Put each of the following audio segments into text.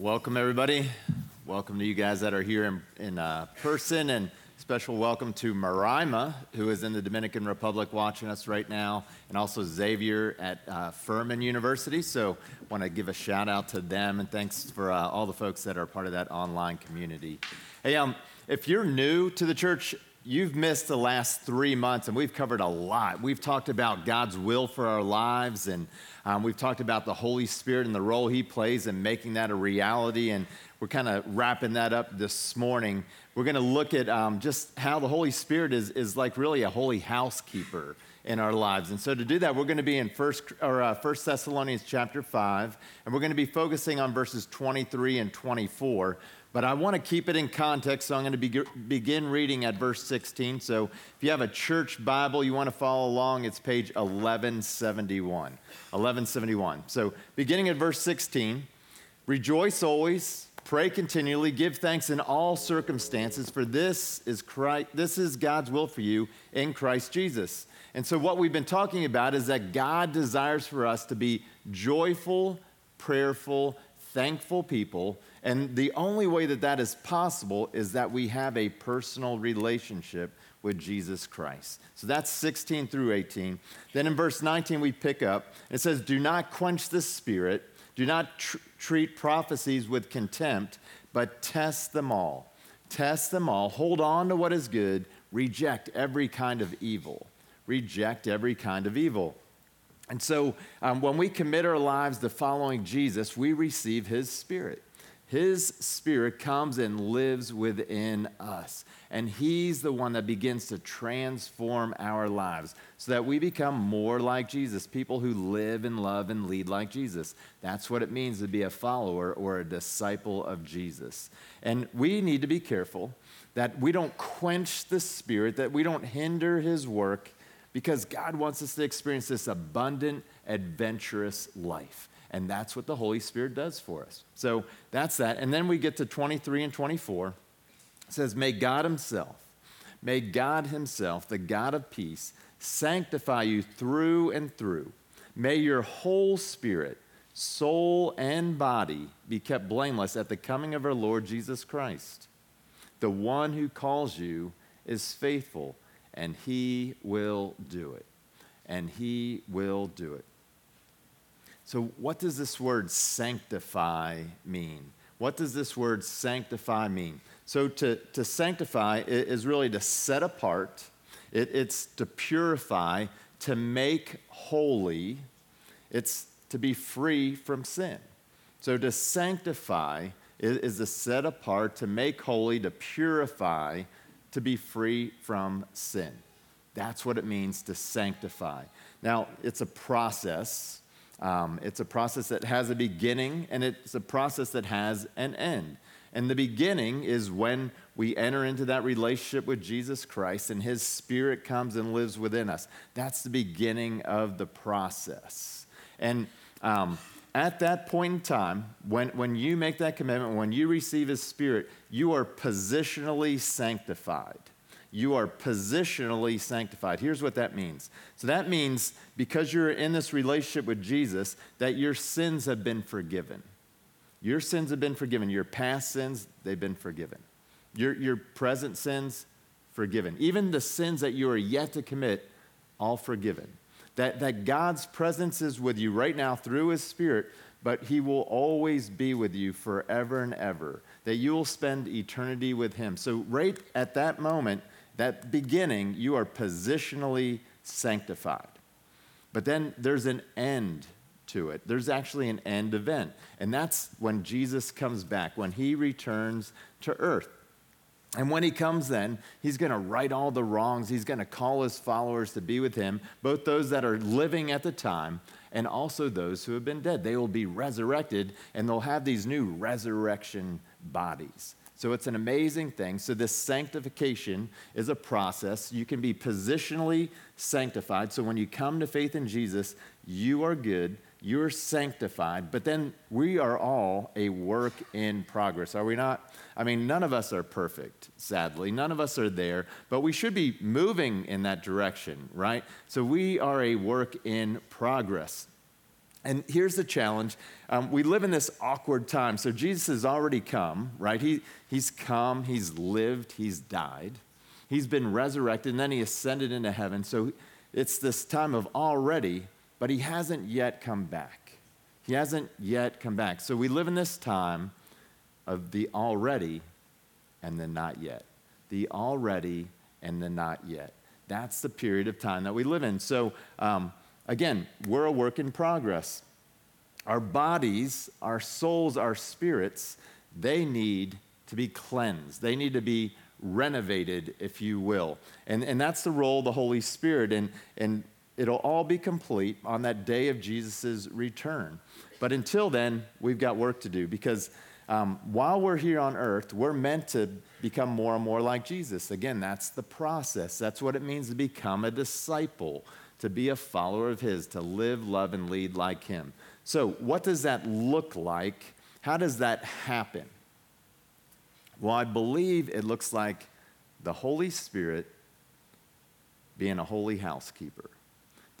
Welcome, everybody. Welcome to you guys that are here in, in uh, person, and special welcome to Marima, who is in the Dominican Republic watching us right now, and also Xavier at uh, Furman University. So, want to give a shout out to them, and thanks for uh, all the folks that are part of that online community. Hey, um, if you're new to the church, you've missed the last three months, and we've covered a lot. We've talked about God's will for our lives, and um, we've talked about the Holy Spirit and the role He plays in making that a reality. And we're kind of wrapping that up this morning. We're going to look at um, just how the Holy Spirit is, is like really a holy housekeeper in our lives. And so to do that, we're going to be in First or uh, First Thessalonians chapter five, and we're going to be focusing on verses 23 and 24. But I want to keep it in context, so I'm going to be, begin reading at verse 16. So if you have a church Bible you want to follow along, it's page 1171. 1171. So beginning at verse 16, rejoice always, pray continually, give thanks in all circumstances, for this is Christ, this is God's will for you in Christ Jesus. And so what we've been talking about is that God desires for us to be joyful, prayerful, thankful people and the only way that that is possible is that we have a personal relationship with Jesus Christ. So that's 16 through 18. Then in verse 19, we pick up, it says, Do not quench the spirit, do not tr- treat prophecies with contempt, but test them all. Test them all, hold on to what is good, reject every kind of evil. Reject every kind of evil. And so um, when we commit our lives to following Jesus, we receive his spirit. His Spirit comes and lives within us. And He's the one that begins to transform our lives so that we become more like Jesus, people who live and love and lead like Jesus. That's what it means to be a follower or a disciple of Jesus. And we need to be careful that we don't quench the Spirit, that we don't hinder His work, because God wants us to experience this abundant, adventurous life. And that's what the Holy Spirit does for us. So that's that. And then we get to 23 and 24. It says, May God Himself, may God Himself, the God of peace, sanctify you through and through. May your whole spirit, soul, and body be kept blameless at the coming of our Lord Jesus Christ. The one who calls you is faithful, and He will do it. And He will do it. So, what does this word sanctify mean? What does this word sanctify mean? So, to, to sanctify is really to set apart, it, it's to purify, to make holy, it's to be free from sin. So, to sanctify is, is to set apart, to make holy, to purify, to be free from sin. That's what it means to sanctify. Now, it's a process. Um, it's a process that has a beginning and it's a process that has an end. And the beginning is when we enter into that relationship with Jesus Christ and His Spirit comes and lives within us. That's the beginning of the process. And um, at that point in time, when, when you make that commitment, when you receive His Spirit, you are positionally sanctified you are positionally sanctified. Here's what that means. So that means because you're in this relationship with Jesus, that your sins have been forgiven. Your sins have been forgiven. Your past sins, they've been forgiven. Your, your present sins, forgiven. Even the sins that you are yet to commit, all forgiven. That, that God's presence is with you right now through His Spirit, but He will always be with you forever and ever. That you will spend eternity with Him. So, right at that moment, that beginning, you are positionally sanctified. But then there's an end to it. There's actually an end event. And that's when Jesus comes back, when he returns to earth. And when he comes, then, he's going to right all the wrongs. He's going to call his followers to be with him, both those that are living at the time and also those who have been dead. They will be resurrected and they'll have these new resurrection bodies. So it's an amazing thing. So, this sanctification is a process. You can be positionally sanctified. So, when you come to faith in Jesus, you are good, you're sanctified, but then we are all a work in progress, are we not? I mean, none of us are perfect, sadly. None of us are there, but we should be moving in that direction, right? So, we are a work in progress. And here's the challenge. Um, we live in this awkward time. So Jesus has already come, right? He, he's come, he's lived, he's died, he's been resurrected, and then he ascended into heaven. So it's this time of already, but he hasn't yet come back. He hasn't yet come back. So we live in this time of the already and the not yet. The already and the not yet. That's the period of time that we live in. So, um, Again, we're a work in progress. Our bodies, our souls, our spirits, they need to be cleansed. They need to be renovated, if you will. And, and that's the role of the Holy Spirit. And, and it'll all be complete on that day of Jesus' return. But until then, we've got work to do because um, while we're here on earth, we're meant to become more and more like Jesus. Again, that's the process. That's what it means to become a disciple to be a follower of His, to live, love, and lead like Him. So, what does that look like? How does that happen? Well, I believe it looks like the Holy Spirit being a holy housekeeper,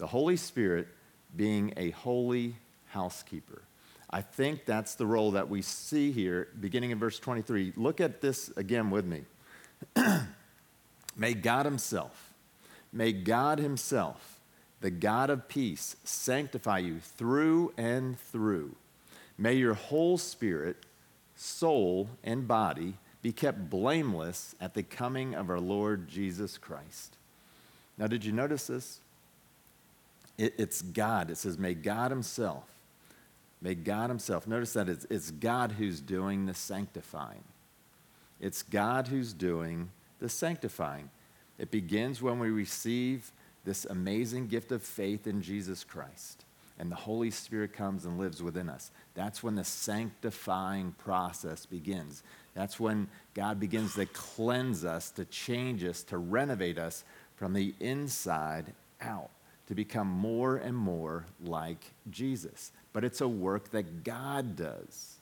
the Holy Spirit being a holy housekeeper. I think that's the role that we see here, beginning in verse 23. Look at this again with me. may God Himself, may God Himself the God of peace, sanctify you through and through. May your whole spirit, soul, and body be kept blameless at the coming of our Lord Jesus Christ. Now, did you notice this? It, it's God. It says, May God Himself, may God Himself, notice that it's, it's God who's doing the sanctifying. It's God who's doing the sanctifying. It begins when we receive this amazing gift of faith in Jesus Christ. And the Holy Spirit comes and lives within us. That's when the sanctifying process begins. That's when God begins to cleanse us, to change us, to renovate us from the inside out, to become more and more like Jesus. But it's a work that God does.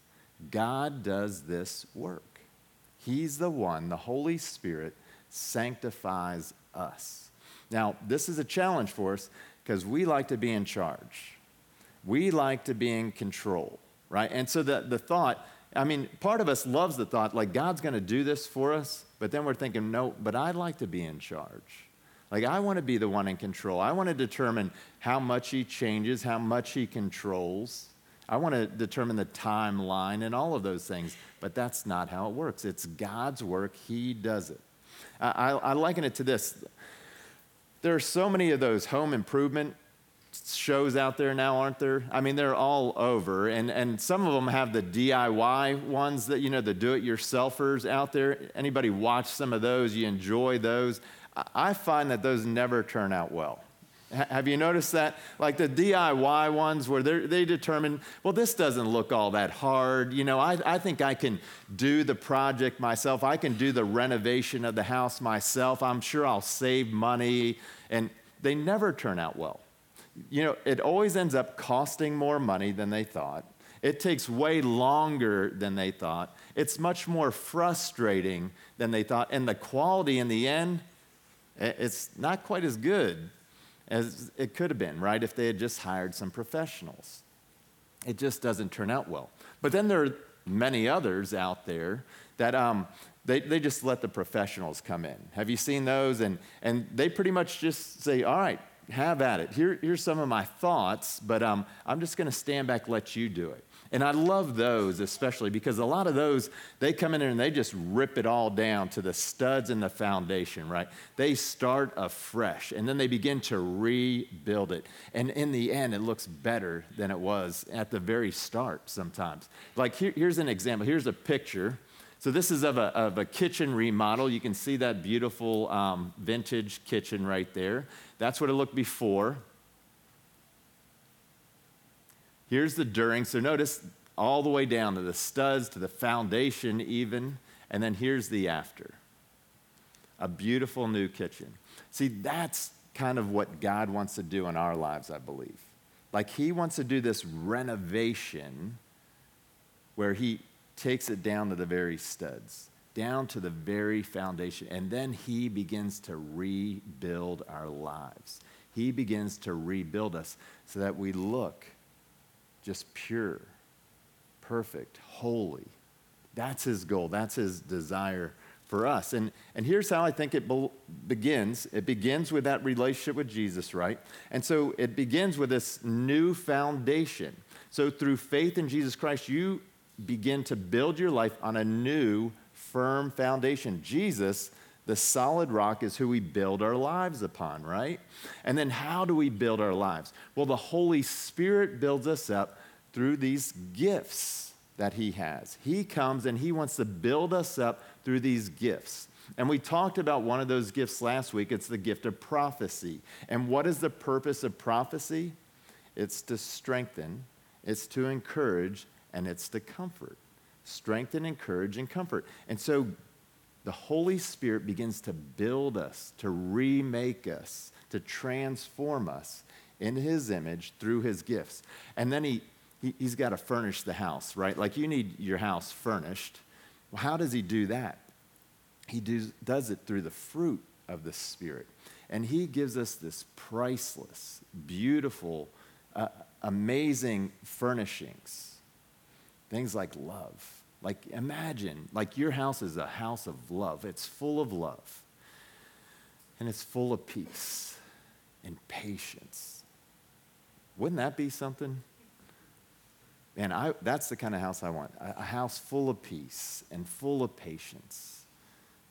God does this work. He's the one, the Holy Spirit sanctifies us. Now, this is a challenge for us because we like to be in charge. We like to be in control, right? And so the, the thought, I mean, part of us loves the thought, like God's going to do this for us, but then we're thinking, no, but I'd like to be in charge. Like, I want to be the one in control. I want to determine how much He changes, how much He controls. I want to determine the timeline and all of those things, but that's not how it works. It's God's work, He does it. I, I liken it to this there are so many of those home improvement shows out there now, aren't there? I mean, they're all over. And, and some of them have the DIY ones that, you know, the do it yourselfers out there. Anybody watch some of those? You enjoy those? I find that those never turn out well. Have you noticed that? Like the DIY ones where they determine, well, this doesn't look all that hard. You know, I, I think I can do the project myself. I can do the renovation of the house myself. I'm sure I'll save money. And they never turn out well. You know, it always ends up costing more money than they thought. It takes way longer than they thought. It's much more frustrating than they thought. And the quality in the end, it's not quite as good as it could have been, right, if they had just hired some professionals. It just doesn't turn out well. But then there are many others out there that um, they, they just let the professionals come in. Have you seen those? And, and they pretty much just say, all right, have at it. Here, here's some of my thoughts, but um, I'm just going to stand back, let you do it. And I love those especially because a lot of those, they come in and they just rip it all down to the studs and the foundation, right? They start afresh and then they begin to rebuild it. And in the end, it looks better than it was at the very start sometimes. Like here, here's an example. Here's a picture. So this is of a, of a kitchen remodel. You can see that beautiful um, vintage kitchen right there. That's what it looked before. Here's the during. So notice all the way down to the studs, to the foundation, even. And then here's the after a beautiful new kitchen. See, that's kind of what God wants to do in our lives, I believe. Like He wants to do this renovation where He takes it down to the very studs, down to the very foundation, and then He begins to rebuild our lives. He begins to rebuild us so that we look just pure, perfect, holy. That's his goal. That's his desire for us. And, and here's how I think it be- begins it begins with that relationship with Jesus, right? And so it begins with this new foundation. So through faith in Jesus Christ, you begin to build your life on a new, firm foundation. Jesus, the solid rock, is who we build our lives upon, right? And then how do we build our lives? Well, the Holy Spirit builds us up through these gifts that He has. He comes and He wants to build us up through these gifts. And we talked about one of those gifts last week. It's the gift of prophecy. And what is the purpose of prophecy? It's to strengthen, it's to encourage, and it's to comfort. Strengthen, encourage, and comfort. And so the Holy Spirit begins to build us, to remake us, to transform us in His image through His gifts. And then He, he has got to furnish the house, right? Like you need your house furnished. Well, how does he do that? He do, does it through the fruit of the Spirit. And he gives us this priceless, beautiful, uh, amazing furnishings. Things like love. Like, imagine, like your house is a house of love. It's full of love. And it's full of peace and patience. Wouldn't that be something? And I, that's the kind of house I want a, a house full of peace and full of patience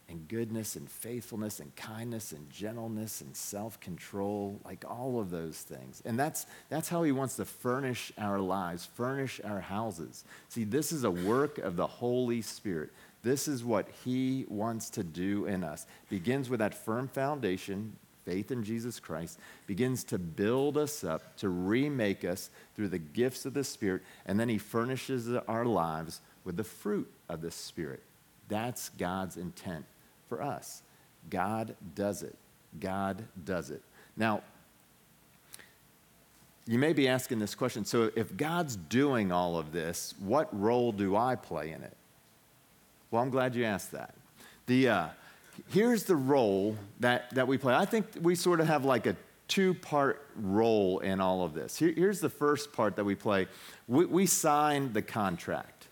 and goodness and faithfulness and kindness and gentleness and self control, like all of those things. And that's, that's how he wants to furnish our lives, furnish our houses. See, this is a work of the Holy Spirit. This is what he wants to do in us. Begins with that firm foundation, faith in Jesus Christ, begins to build us up, to remake us through the gifts of the Spirit, and then He furnishes our lives with the fruit of the Spirit. That's God's intent for us. God does it. God does it. Now, you may be asking this question so, if God's doing all of this, what role do I play in it? Well, I'm glad you asked that. The, uh, here's the role that, that we play. I think we sort of have like a two part role in all of this. Here, here's the first part that we play we, we sign the contract.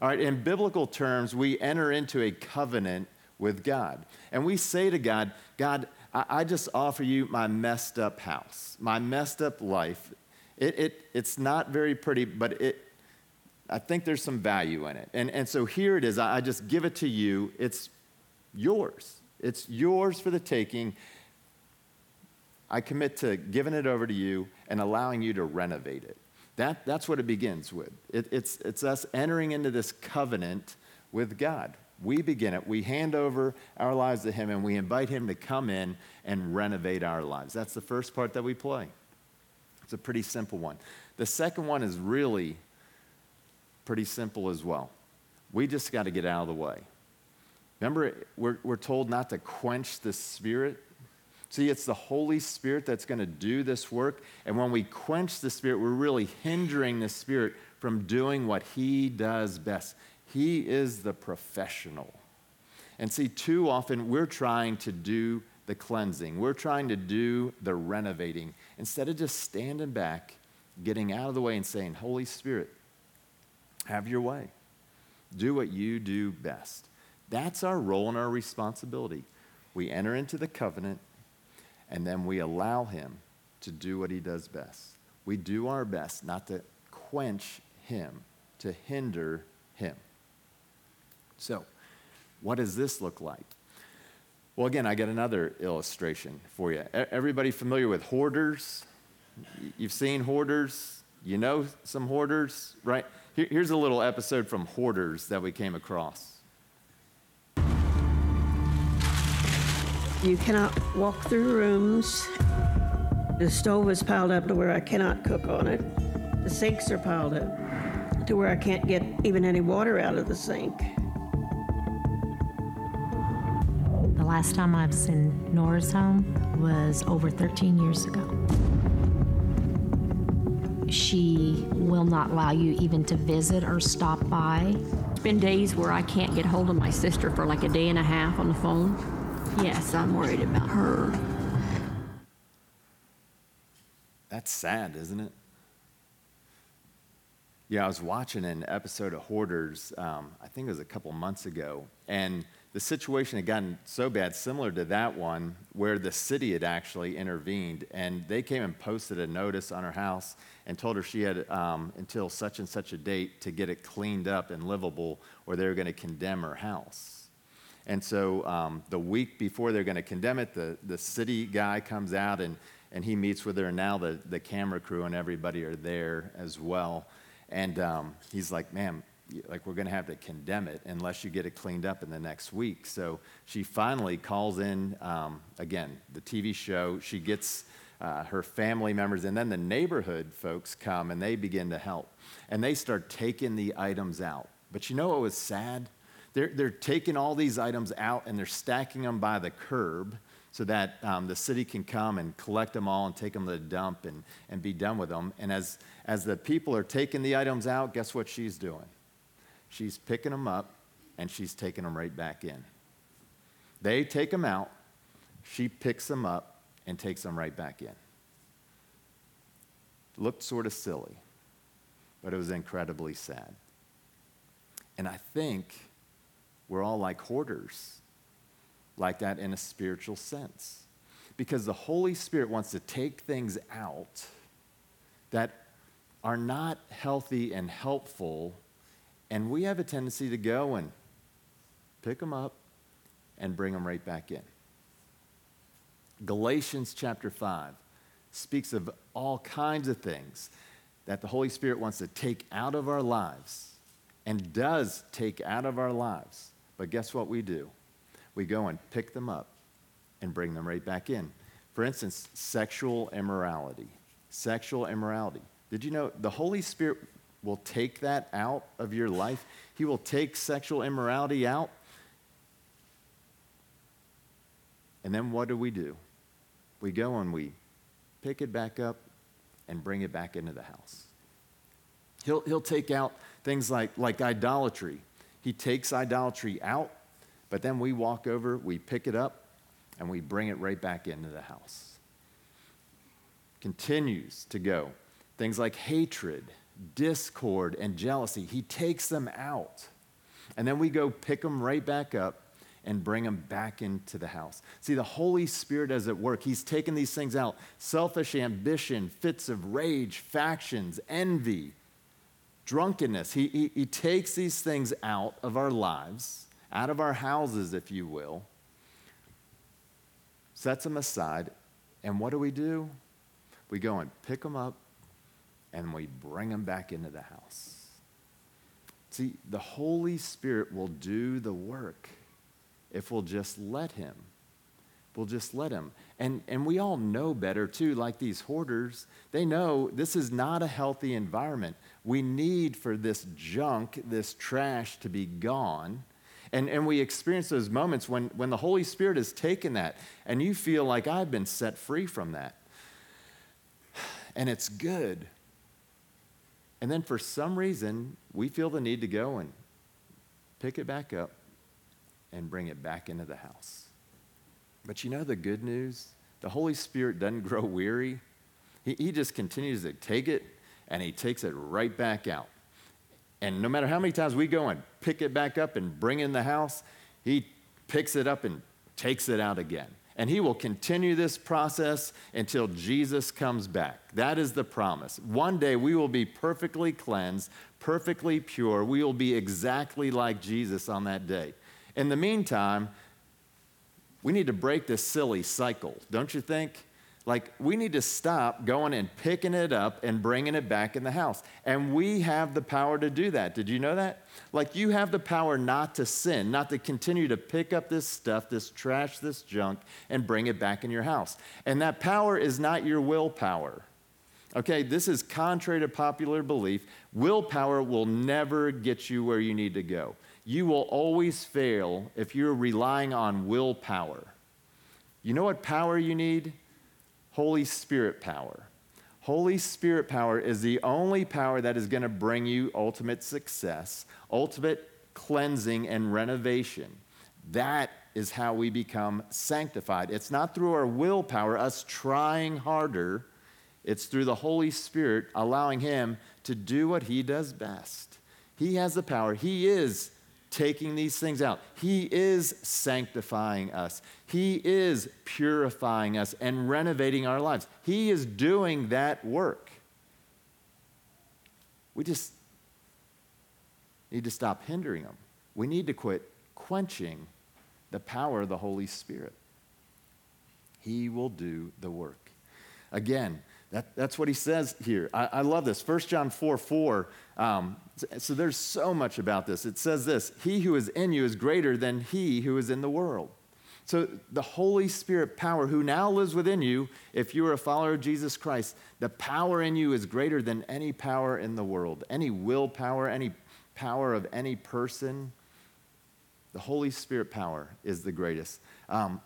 All right, in biblical terms, we enter into a covenant with God. And we say to God, God, I, I just offer you my messed up house, my messed up life. It, it, it's not very pretty, but it, I think there's some value in it. And, and so here it is. I, I just give it to you. It's yours. It's yours for the taking. I commit to giving it over to you and allowing you to renovate it. That, that's what it begins with. It, it's, it's us entering into this covenant with God. We begin it. We hand over our lives to Him and we invite Him to come in and renovate our lives. That's the first part that we play. It's a pretty simple one. The second one is really pretty simple as well. We just got to get out of the way. Remember, we're, we're told not to quench the Spirit. See, it's the Holy Spirit that's going to do this work. And when we quench the Spirit, we're really hindering the Spirit from doing what He does best. He is the professional. And see, too often we're trying to do the cleansing, we're trying to do the renovating instead of just standing back, getting out of the way, and saying, Holy Spirit, have your way. Do what you do best. That's our role and our responsibility. We enter into the covenant and then we allow him to do what he does best. We do our best not to quench him, to hinder him. So, what does this look like? Well, again, I got another illustration for you. Everybody familiar with hoarders? You've seen hoarders? You know some hoarders, right? Here's a little episode from Hoarders that we came across. You cannot walk through rooms. The stove is piled up to where I cannot cook on it. The sinks are piled up to where I can't get even any water out of the sink. Last time I was in Nora's home was over 13 years ago. She will not allow you even to visit or stop by. It's been days where I can't get hold of my sister for like a day and a half on the phone. Yes, I'm worried about her. That's sad, isn't it? Yeah, I was watching an episode of Hoarders, um, I think it was a couple months ago, and the situation had gotten so bad, similar to that one, where the city had actually intervened, and they came and posted a notice on her house and told her she had um, until such and such a date to get it cleaned up and livable, or they were going to condemn her house. And so um, the week before they're going to condemn it, the, the city guy comes out and, and he meets with her, and now the, the camera crew and everybody are there as well. And um, he's like, ma'am, like we're going to have to condemn it unless you get it cleaned up in the next week. So she finally calls in, um, again, the TV show. She gets uh, her family members, and then the neighborhood folks come and they begin to help. And they start taking the items out. But you know what was sad? They're, they're taking all these items out and they're stacking them by the curb so that um, the city can come and collect them all and take them to the dump and, and be done with them. And as, as the people are taking the items out, guess what she's doing? She's picking them up and she's taking them right back in. They take them out, she picks them up and takes them right back in. Looked sort of silly, but it was incredibly sad. And I think we're all like hoarders like that in a spiritual sense. Because the Holy Spirit wants to take things out that are not healthy and helpful, and we have a tendency to go and pick them up and bring them right back in. Galatians chapter 5 speaks of all kinds of things that the Holy Spirit wants to take out of our lives and does take out of our lives. But guess what we do? we go and pick them up and bring them right back in. For instance, sexual immorality. Sexual immorality. Did you know the Holy Spirit will take that out of your life? He will take sexual immorality out. And then what do we do? We go and we pick it back up and bring it back into the house. He'll, he'll take out things like, like idolatry. He takes idolatry out but then we walk over, we pick it up, and we bring it right back into the house. Continues to go. Things like hatred, discord, and jealousy, he takes them out. And then we go pick them right back up and bring them back into the house. See, the Holy Spirit is at work. He's taken these things out selfish ambition, fits of rage, factions, envy, drunkenness. He, he, he takes these things out of our lives out of our houses, if you will, sets them aside, and what do we do? We go and pick them up and we bring them back into the house. See, the Holy Spirit will do the work if we'll just let Him. We'll just let Him. And, and we all know better, too, like these hoarders. They know this is not a healthy environment. We need for this junk, this trash to be gone and, and we experience those moments when, when the Holy Spirit has taken that and you feel like I've been set free from that. And it's good. And then for some reason, we feel the need to go and pick it back up and bring it back into the house. But you know the good news? The Holy Spirit doesn't grow weary. He, he just continues to take it and he takes it right back out. And no matter how many times we go and pick it back up and bring it in the house, he picks it up and takes it out again. And he will continue this process until Jesus comes back. That is the promise. One day we will be perfectly cleansed, perfectly pure. We will be exactly like Jesus on that day. In the meantime, we need to break this silly cycle, don't you think? Like, we need to stop going and picking it up and bringing it back in the house. And we have the power to do that. Did you know that? Like, you have the power not to sin, not to continue to pick up this stuff, this trash, this junk, and bring it back in your house. And that power is not your willpower. Okay, this is contrary to popular belief. Willpower will never get you where you need to go. You will always fail if you're relying on willpower. You know what power you need? Holy Spirit power. Holy Spirit power is the only power that is going to bring you ultimate success, ultimate cleansing and renovation. That is how we become sanctified. It's not through our willpower, us trying harder. It's through the Holy Spirit allowing Him to do what He does best. He has the power. He is taking these things out. He is sanctifying us. He is purifying us and renovating our lives. He is doing that work. We just need to stop hindering Him. We need to quit quenching the power of the Holy Spirit. He will do the work. Again, that, that's what he says here. I, I love this. 1 John 4 4. Um, so there's so much about this. It says this He who is in you is greater than he who is in the world. So the Holy Spirit power who now lives within you, if you are a follower of Jesus Christ, the power in you is greater than any power in the world, any willpower, any power of any person. The Holy Spirit power is the greatest. Um,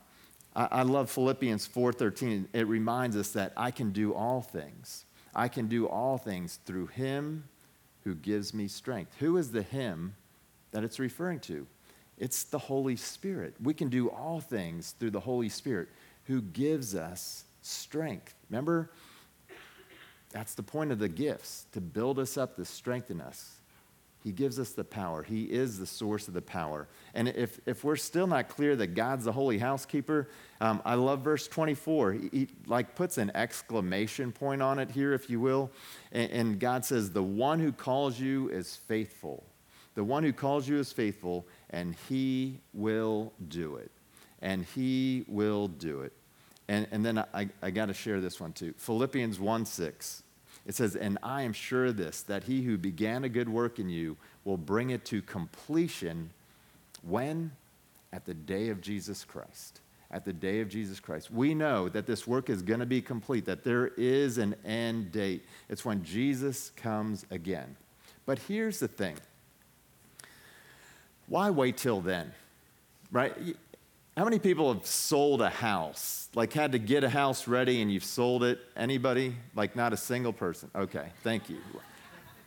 I, I love Philippians 4:13. It reminds us that I can do all things. I can do all things through Him who gives me strength. Who is the Him that it's referring to? It's the Holy Spirit. We can do all things through the Holy Spirit who gives us strength. Remember, that's the point of the gifts to build us up, to strengthen us. He gives us the power. He is the source of the power. And if, if we're still not clear that God's the holy housekeeper, um, I love verse 24. He, he, like puts an exclamation point on it here, if you will. And, and God says, The one who calls you is faithful. The one who calls you is faithful, and he will do it. And he will do it. And, and then I, I got to share this one too. Philippians 1 6. It says, And I am sure this, that he who began a good work in you will bring it to completion when? At the day of Jesus Christ. At the day of Jesus Christ. We know that this work is going to be complete, that there is an end date. It's when Jesus comes again. But here's the thing why wait till then? Right? How many people have sold a house? Like had to get a house ready and you've sold it? Anybody? Like not a single person? Okay, thank you.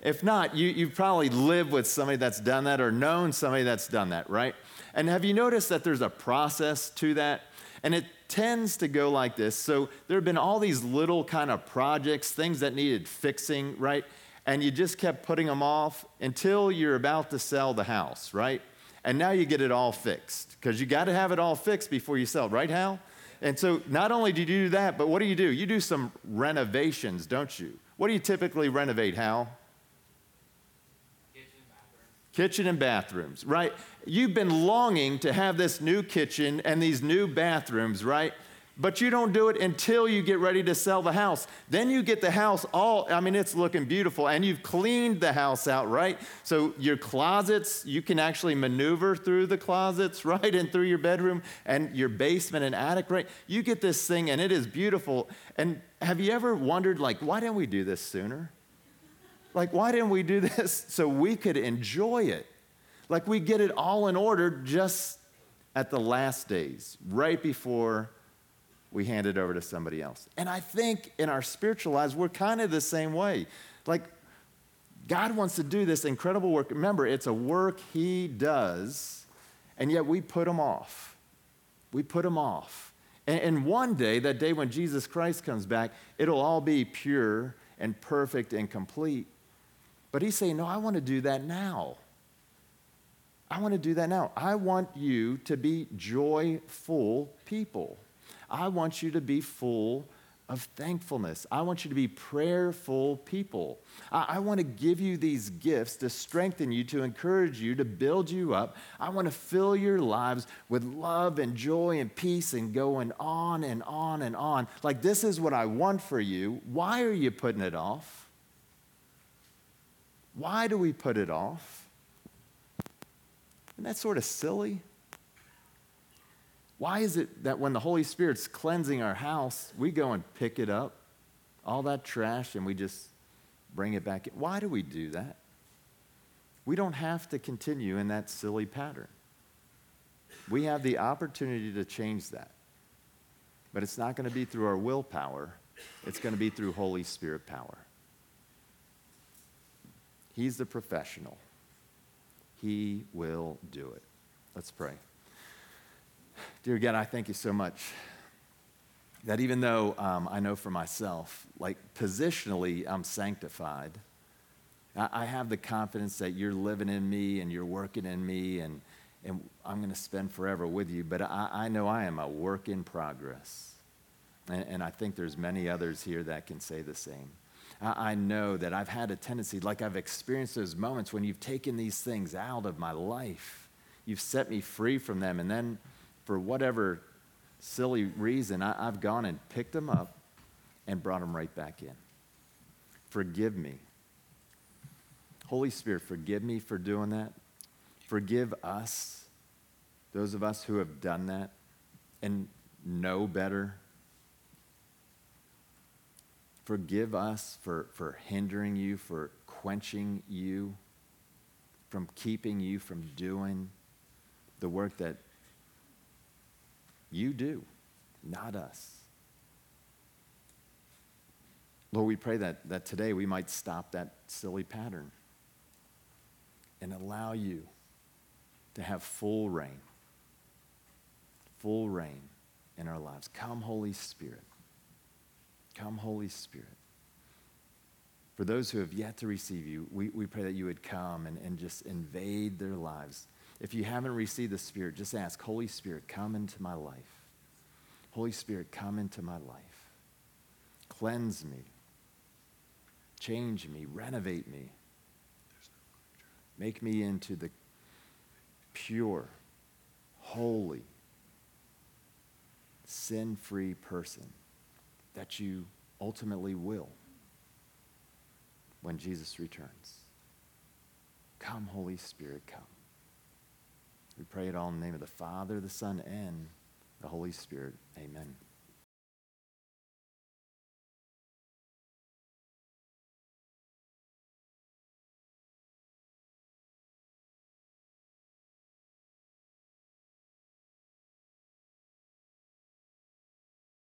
If not, you, you've probably lived with somebody that's done that or known somebody that's done that, right? And have you noticed that there's a process to that? And it tends to go like this. So there have been all these little kind of projects, things that needed fixing, right? And you just kept putting them off until you're about to sell the house, right? And now you get it all fixed because you got to have it all fixed before you sell right, Hal? And so not only do you do that, but what do you do? You do some renovations, don't you? What do you typically renovate, Hal? Kitchen, kitchen and bathrooms, right? You've been longing to have this new kitchen and these new bathrooms, right? But you don't do it until you get ready to sell the house. Then you get the house all, I mean, it's looking beautiful, and you've cleaned the house out, right? So your closets, you can actually maneuver through the closets, right? And through your bedroom and your basement and attic, right? You get this thing, and it is beautiful. And have you ever wondered, like, why didn't we do this sooner? Like, why didn't we do this so we could enjoy it? Like, we get it all in order just at the last days, right before we hand it over to somebody else. And I think in our spiritual lives, we're kind of the same way. Like, God wants to do this incredible work. Remember, it's a work He does, and yet we put Him off. We put Him off. And, and one day, that day when Jesus Christ comes back, it'll all be pure and perfect and complete. But He's saying, No, I want to do that now. I want to do that now. I want you to be joyful people. I want you to be full of thankfulness. I want you to be prayerful people. I, I, want to give you these gifts to strengthen you, to encourage you, to build you up. I want to fill your lives with love and joy and peace and going on and on and on. Like, this is what I want for you. Why are you putting it off? Why do we put it off? Isn't that sort of silly? Why is it that when the Holy Spirit's cleansing our house, we go and pick it up, all that trash, and we just bring it back in? Why do we do that? We don't have to continue in that silly pattern. We have the opportunity to change that. But it's not going to be through our willpower, it's going to be through Holy Spirit power. He's the professional, He will do it. Let's pray. Dear God, I thank you so much That even though um, I know for myself, like positionally, I'm sanctified, I, I have the confidence that you're living in me and you're working in me, and, and I'm going to spend forever with you. But I, I know I am a work in progress. And, and I think there's many others here that can say the same. I, I know that I've had a tendency, like I've experienced those moments when you've taken these things out of my life. You've set me free from them. And then, for whatever silly reason, I, I've gone and picked them up and brought them right back in. Forgive me. Holy Spirit, forgive me for doing that. Forgive us, those of us who have done that and know better. Forgive us for, for hindering you, for quenching you, from keeping you from doing the work that you do, not us. Lord, we pray that, that today we might stop that silly pattern and allow you to have full reign, full reign in our lives. Come, Holy Spirit. Come, Holy Spirit. For those who have yet to receive you, we, we pray that you would come and, and just invade their lives. If you haven't received the Spirit, just ask, Holy Spirit, come into my life. Holy Spirit, come into my life. Cleanse me. Change me. Renovate me. Make me into the pure, holy, sin free person that you ultimately will when Jesus returns. Come, Holy Spirit, come. We pray it all in the name of the Father, the Son, and the Holy Spirit. Amen.